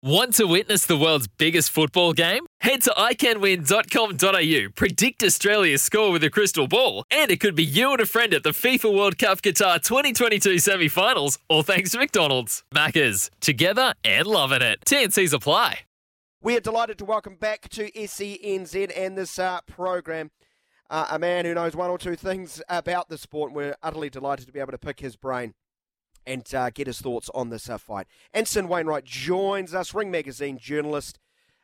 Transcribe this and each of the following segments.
Want to witness the world's biggest football game? Head to iCanWin.com.au, predict Australia's score with a crystal ball, and it could be you and a friend at the FIFA World Cup Qatar 2022 semi finals, all thanks to McDonald's. Maccas, together and loving it. TNC's apply. We are delighted to welcome back to SENZ and this uh, program uh, a man who knows one or two things about the sport, and we're utterly delighted to be able to pick his brain and uh, get his thoughts on this uh, fight. Anson Wainwright joins us, Ring Magazine journalist,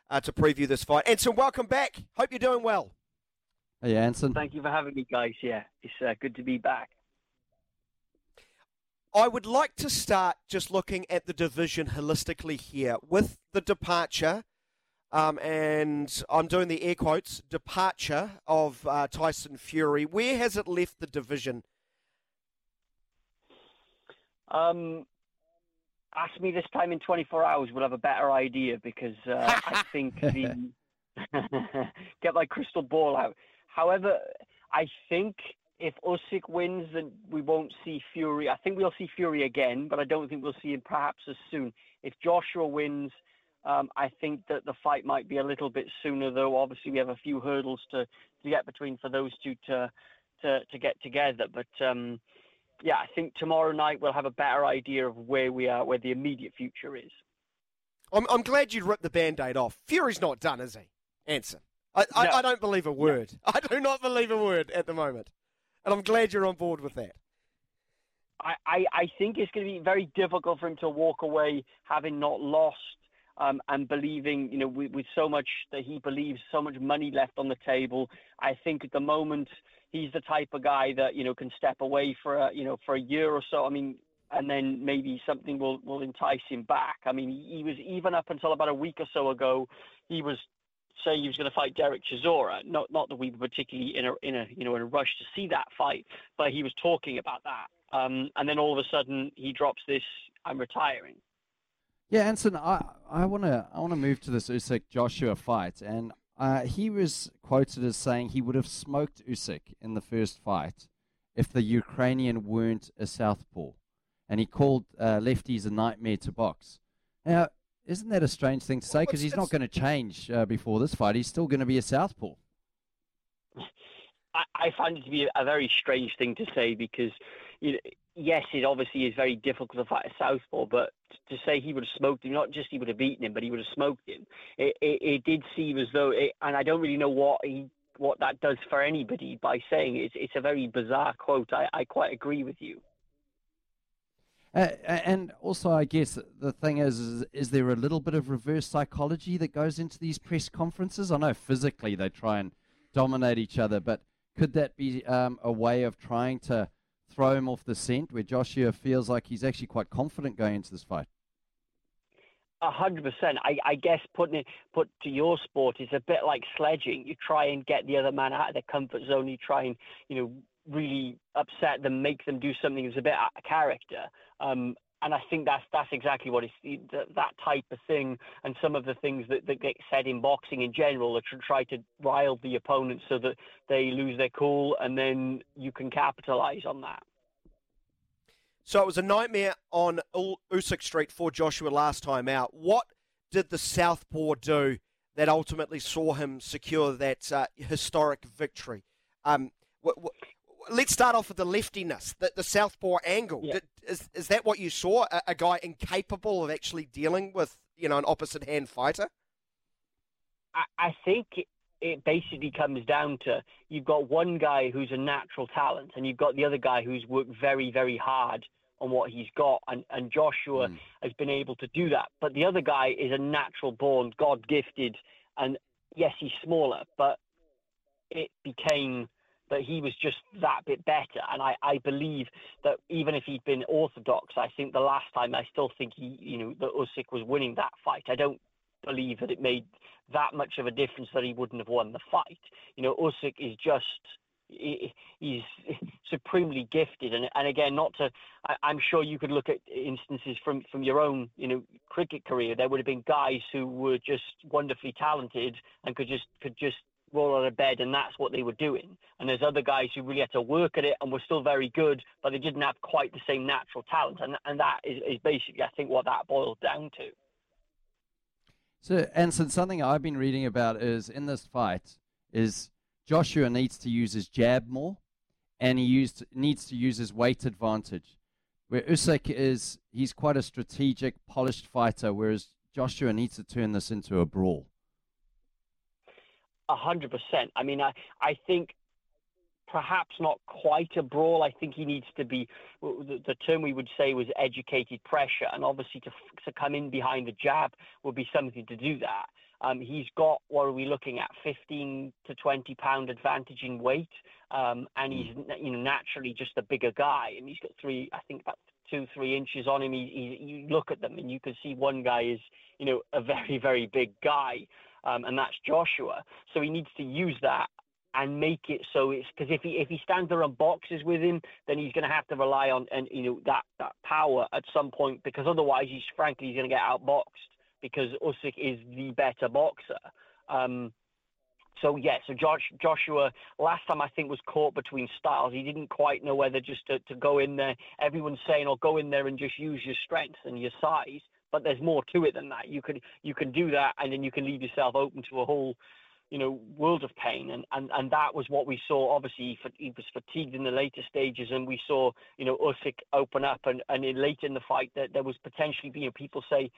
uh, to preview this fight. Anson, welcome back. Hope you're doing well. Hey, Anson. Thank you for having me, guys. Yeah, it's uh, good to be back. I would like to start just looking at the division holistically here with the departure, um, and I'm doing the air quotes, departure of uh, Tyson Fury. Where has it left the division um, ask me this time in 24 hours, we'll have a better idea because uh, I think the get my crystal ball out. However, I think if Usyk wins, then we won't see Fury. I think we'll see Fury again, but I don't think we'll see him perhaps as soon. If Joshua wins, um, I think that the fight might be a little bit sooner, though. Obviously, we have a few hurdles to, to get between for those two to to, to get together. But um, yeah, I think tomorrow night we'll have a better idea of where we are, where the immediate future is. I'm, I'm glad you ripped the band aid off. Fury's not done, is he? Anson. I, no. I, I, don't believe a word. No. I do not believe a word at the moment. And I'm glad you're on board with that. I, I, I think it's going to be very difficult for him to walk away having not lost um, and believing, you know, with, with so much that he believes, so much money left on the table. I think at the moment he's the type of guy that you know can step away for a, you know for a year or so. I mean, and then maybe something will will entice him back. I mean, he was even up until about a week or so ago, he was saying he was going to fight Derek Chisora. Not not that we were particularly in a in a you know in a rush to see that fight, but he was talking about that. Um, and then all of a sudden he drops this. I'm retiring. Yeah, Anson, I I want to I want to move to this Usyk Joshua fight, and uh, he was quoted as saying he would have smoked Usyk in the first fight if the Ukrainian weren't a southpaw, and he called uh, lefties a nightmare to box. Now, isn't that a strange thing to say? Because he's not going to change uh, before this fight. He's still going to be a southpaw. I, I find it to be a very strange thing to say because you know, yes, it obviously is very difficult to fight a southpaw, but to say he would have smoked him, not just he would have beaten him, but he would have smoked him. It, it, it did seem as though, it, and I don't really know what he what that does for anybody by saying it's it's a very bizarre quote. I, I quite agree with you. Uh, and also, I guess the thing is, is, is there a little bit of reverse psychology that goes into these press conferences? I know physically they try and dominate each other, but could that be um, a way of trying to throw him off the scent where Joshua feels like he's actually quite confident going into this fight? A hundred percent. I, guess putting it put to your sport is a bit like sledging. You try and get the other man out of their comfort zone. You try and you know really upset them, make them do something that's a bit out of character. Um, and I think that's that's exactly what it's that type of thing, and some of the things that, that get said in boxing in general are to try to rile the opponent so that they lose their cool, and then you can capitalize on that. So it was a nightmare on Usyk Street for Joshua last time out. What did the Southpaw do that ultimately saw him secure that uh, historic victory? Um, let's start off with the leftiness, the, the southpaw angle. Yeah. Is, is that what you saw? A, a, guy incapable of actually dealing with, you know, an opposite hand fighter? I, I think it, it basically comes down to you've got one guy who's a natural talent, and you've got the other guy who's worked very, very hard on what he's got, and, and Joshua mm. has been able to do that. But the other guy is a natural born, God gifted, and yes, he's smaller, but it became that he was just that bit better. And I, I believe that even if he'd been orthodox, I think the last time I still think he, you know, that Usyk was winning that fight. I don't believe that it made that much of a difference that he wouldn't have won the fight. You know, Usyk is just he's supremely gifted and and again not to I, am sure you could look at instances from from your own you know cricket career there would have been guys who were just wonderfully talented and could just could just roll out of bed, and that's what they were doing. And there's other guys who really had to work at it and were still very good, but they didn't have quite the same natural talent. And and that is, is basically, I think, what that boils down to. So, Anson, something I've been reading about is in this fight is Joshua needs to use his jab more, and he used needs to use his weight advantage. Where Usyk is, he's quite a strategic, polished fighter, whereas Joshua needs to turn this into a brawl. A hundred percent. I mean, I I think perhaps not quite a brawl. I think he needs to be the, the term we would say was educated pressure, and obviously to to come in behind the jab would be something to do that. Um, he's got what are we looking at, 15 to 20 pound advantage in weight, um, and he's hmm. you know naturally just a bigger guy, and he's got three, I think about two three inches on him. He, he, you look at them and you can see one guy is you know a very very big guy, um, and that's Joshua. So he needs to use that and make it so it's because if he if he stands there and boxes with him, then he's going to have to rely on and you know that that power at some point because otherwise he's frankly he's going to get outboxed because Usyk is the better boxer. Um, so yeah, so Josh, Joshua last time I think was caught between styles. He didn't quite know whether just to, to go in there. Everyone's saying, "Oh, go in there and just use your strength and your size." But there's more to it than that. You could you can do that, and then you can leave yourself open to a whole, you know, world of pain. And and, and that was what we saw. Obviously, he was fatigued in the later stages, and we saw you know Usyk open up, and and in, late in the fight that there was potentially being people say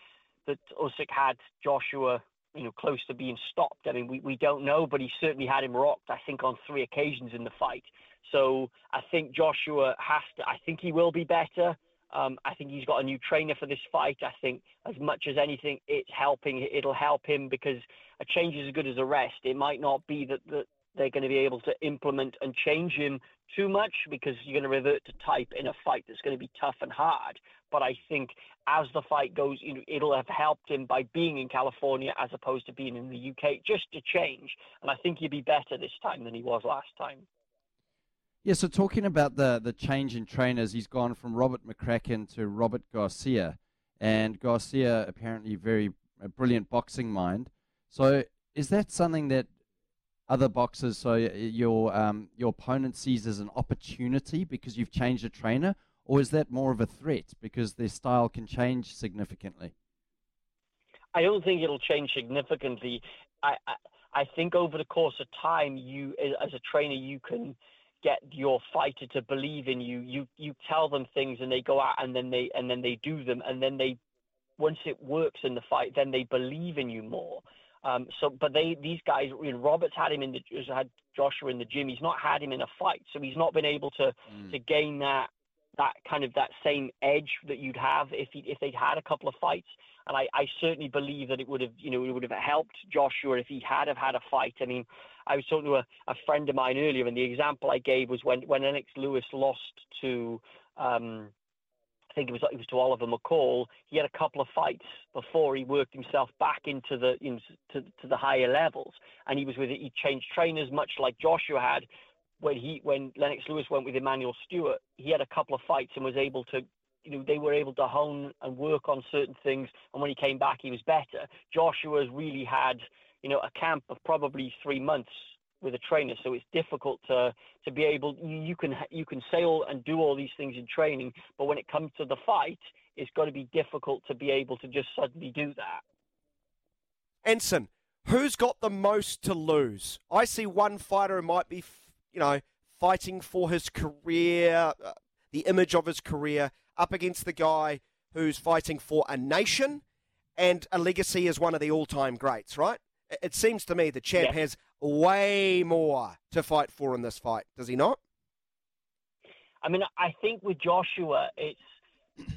that Usyk had Joshua, you know, close to being stopped. I mean, we, we don't know, but he certainly had him rocked, I think, on three occasions in the fight. So I think Joshua has to, I think he will be better. Um, I think he's got a new trainer for this fight. I think as much as anything, it's helping. It'll help him because a change is as good as a rest. It might not be that, that they're going to be able to implement and change him too much because you're going to revert to type in a fight that's going to be tough and hard. But I think as the fight goes, you know, it'll have helped him by being in California as opposed to being in the UK, just to change. And I think he'll be better this time than he was last time. Yeah, so talking about the, the change in trainers, he's gone from Robert McCracken to Robert Garcia. And Garcia, apparently, very a brilliant boxing mind. So is that something that other boxers, so your um, your opponent sees as an opportunity because you've changed a trainer, or is that more of a threat because their style can change significantly? I don't think it'll change significantly. I, I, I think over the course of time, you as a trainer, you can get your fighter to believe in you. You you tell them things and they go out and then they and then they do them and then they once it works in the fight, then they believe in you more. Um, so, but they, these guys, you know, Roberts had him in the, had Joshua in the gym. He's not had him in a fight, so he's not been able to mm. to gain that that kind of that same edge that you'd have if he, if they'd had a couple of fights. And I, I certainly believe that it would have, you know, it would have helped Joshua if he had have had a fight. I mean, I was talking to a, a friend of mine earlier, and the example I gave was when when Lennox Lewis lost to um, I think it was it was to Oliver McCall. He had a couple of fights before he worked himself back into the into to, to the higher levels, and he was with he changed trainers much like Joshua had. When he when Lennox Lewis went with Emanuel Steward. he had a couple of fights and was able to you know, they were able to hone and work on certain things. And when he came back, he was better. Joshua's really had, you know, a camp of probably three months with a trainer, so it's difficult to to be able. You can you can sail and do all these things in training, but when it comes to the fight, it's got to be difficult to be able to just suddenly do that. Anson, who's got the most to lose? I see one fighter who might be, you know, fighting for his career, uh, the image of his career, up against the guy who's fighting for a nation and a legacy as one of the all-time greats, right? It seems to me the champ yeah. has way more to fight for in this fight, does he not? I mean, I think with Joshua, it's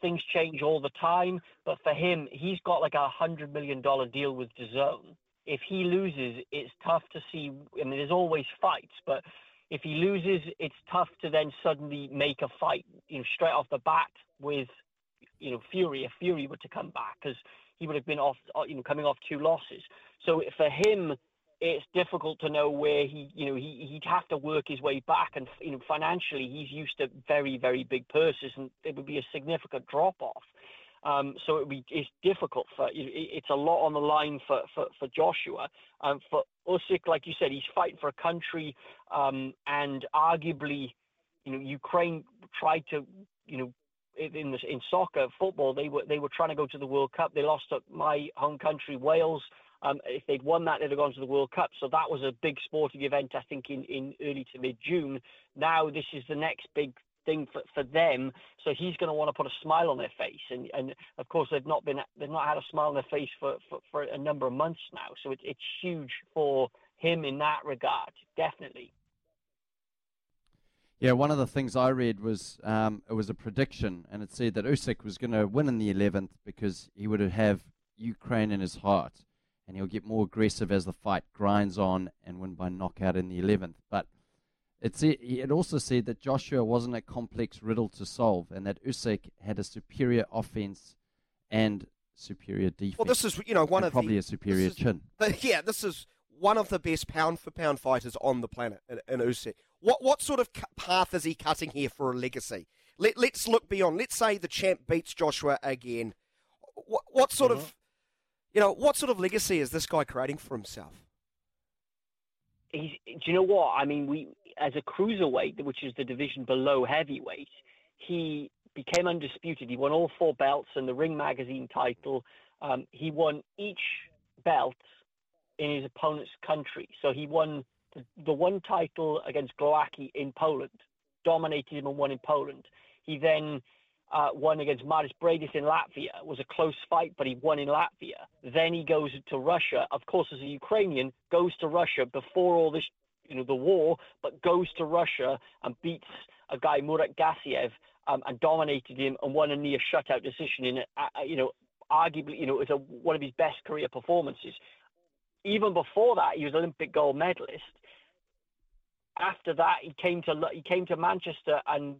things change all the time. But for him, he's got like a hundred million dollar deal with DAZN. If he loses, it's tough to see. I mean, there's always fights, but if he loses, it's tough to then suddenly make a fight, you know, straight off the bat with, you know, Fury. If Fury were to come back, because he would have been off, you know, coming off two losses. So for him, it's difficult to know where he, you know, he, he'd have to work his way back. And, you know, financially, he's used to very, very big purses and it would be a significant drop off. Um, so it be, it's difficult for, it's a lot on the line for, for, for Joshua. Um, for Usyk, like you said, he's fighting for a country um, and arguably, you know, Ukraine tried to, you know, in the, in soccer, football, they were they were trying to go to the World Cup. They lost to my home country, Wales. Um, if they'd won that, they'd have gone to the World Cup. So that was a big sporting event, I think, in, in early to mid June. Now this is the next big thing for, for them. So he's going to want to put a smile on their face, and and of course they've not been they've not had a smile on their face for for, for a number of months now. So it's it's huge for him in that regard, definitely. Yeah, one of the things I read was um, it was a prediction, and it said that Usyk was going to win in the 11th because he would have Ukraine in his heart, and he'll get more aggressive as the fight grinds on and win by knockout in the 11th. But it, said, it also said that Joshua wasn't a complex riddle to solve, and that Usyk had a superior offense and superior defense. Well, this is you know one of probably the, a superior is, chin. The, yeah, this is one of the best pound for pound fighters on the planet in, in Usyk. What what sort of path is he cutting here for a legacy? Let, let's look beyond. Let's say the champ beats Joshua again. What, what sort mm-hmm. of you know what sort of legacy is this guy creating for himself? He's, do you know what? I mean, we as a cruiserweight, which is the division below heavyweight, he became undisputed. He won all four belts and the Ring Magazine title. Um, he won each belt in his opponent's country. So he won the, the one title against Glowacki in Poland, dominated him and won in Poland. He then uh, won against Mairis Briedis in Latvia. It was a close fight, but he won in Latvia. Then he goes to Russia. Of course, as a Ukrainian, goes to Russia before all this, you know, the war, but goes to Russia and beats a guy Murat Gassiev um, and dominated him and won a near shutout decision in, uh, you know, arguably, you know, it was a, one of his best career performances even before that, he was Olympic gold medalist. After that, he came to he came to Manchester and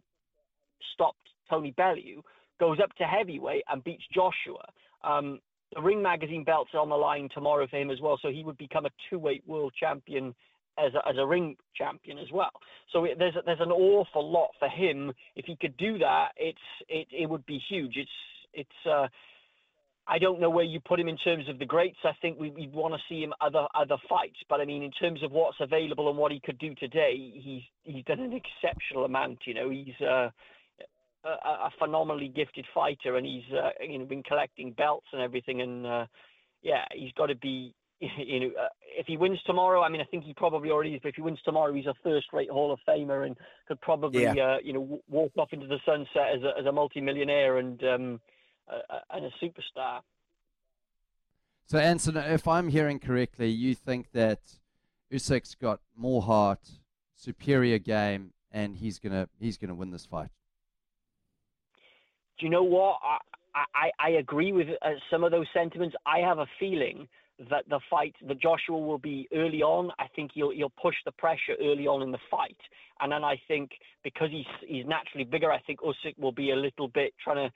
stopped Tony Bellew. Goes up to heavyweight and beats Joshua. Um, the Ring Magazine belt's on the line tomorrow for him as well, so he would become a two-weight world champion as a, as a ring champion as well. So it, there's there's an awful lot for him. If he could do that, it's it it would be huge. It's it's uh, I don't know where you put him in terms of the greats. I think we, would want to see him other other fights. But I mean, in terms of what's available and what he could do today, he's he's done an exceptional amount. You know, he's uh, a, a, phenomenally gifted fighter, and he's uh, you know been collecting belts and everything. And uh, yeah, he's got to be. You know, uh, if he wins tomorrow, I mean, I think he probably already is. But if he wins tomorrow, he's a first-rate Hall of Famer and could probably, yeah. uh, you know, walk off into the sunset as a as a multi-millionaire and. Um, and a superstar. So, Anson, if I'm hearing correctly, you think that Usyk's got more heart, superior game, and he's gonna he's gonna win this fight. Do you know what? I I, I agree with uh, some of those sentiments. I have a feeling that the fight, that Joshua will be early on. I think he'll he'll push the pressure early on in the fight, and then I think because he's he's naturally bigger, I think Usyk will be a little bit trying to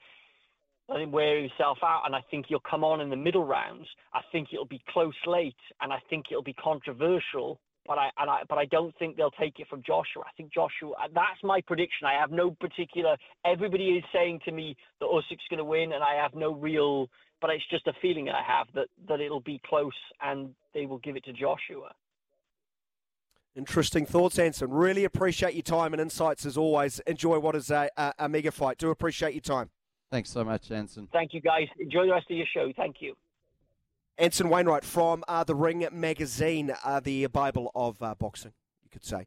let him wear himself out, and I think he'll come on in the middle rounds. I think it'll be close late, and I think it'll be controversial. But I, and I, but I don't think they'll take it from Joshua. I think Joshua. Uh, that's my prediction. I have no particular. Everybody is saying to me that Usyk's going to win, and I have no real. But it's just a feeling I have that that it'll be close, and they will give it to Joshua. Interesting thoughts, Anson. Really appreciate your time and insights as always. Enjoy what is a, a, a mega fight. Do appreciate your time. Thanks so much, Anson. Thank you, guys. Enjoy the rest of your show. Thank you. Anson Wainwright from uh, the Ring Magazine, uh, the Bible of uh, boxing, you could say.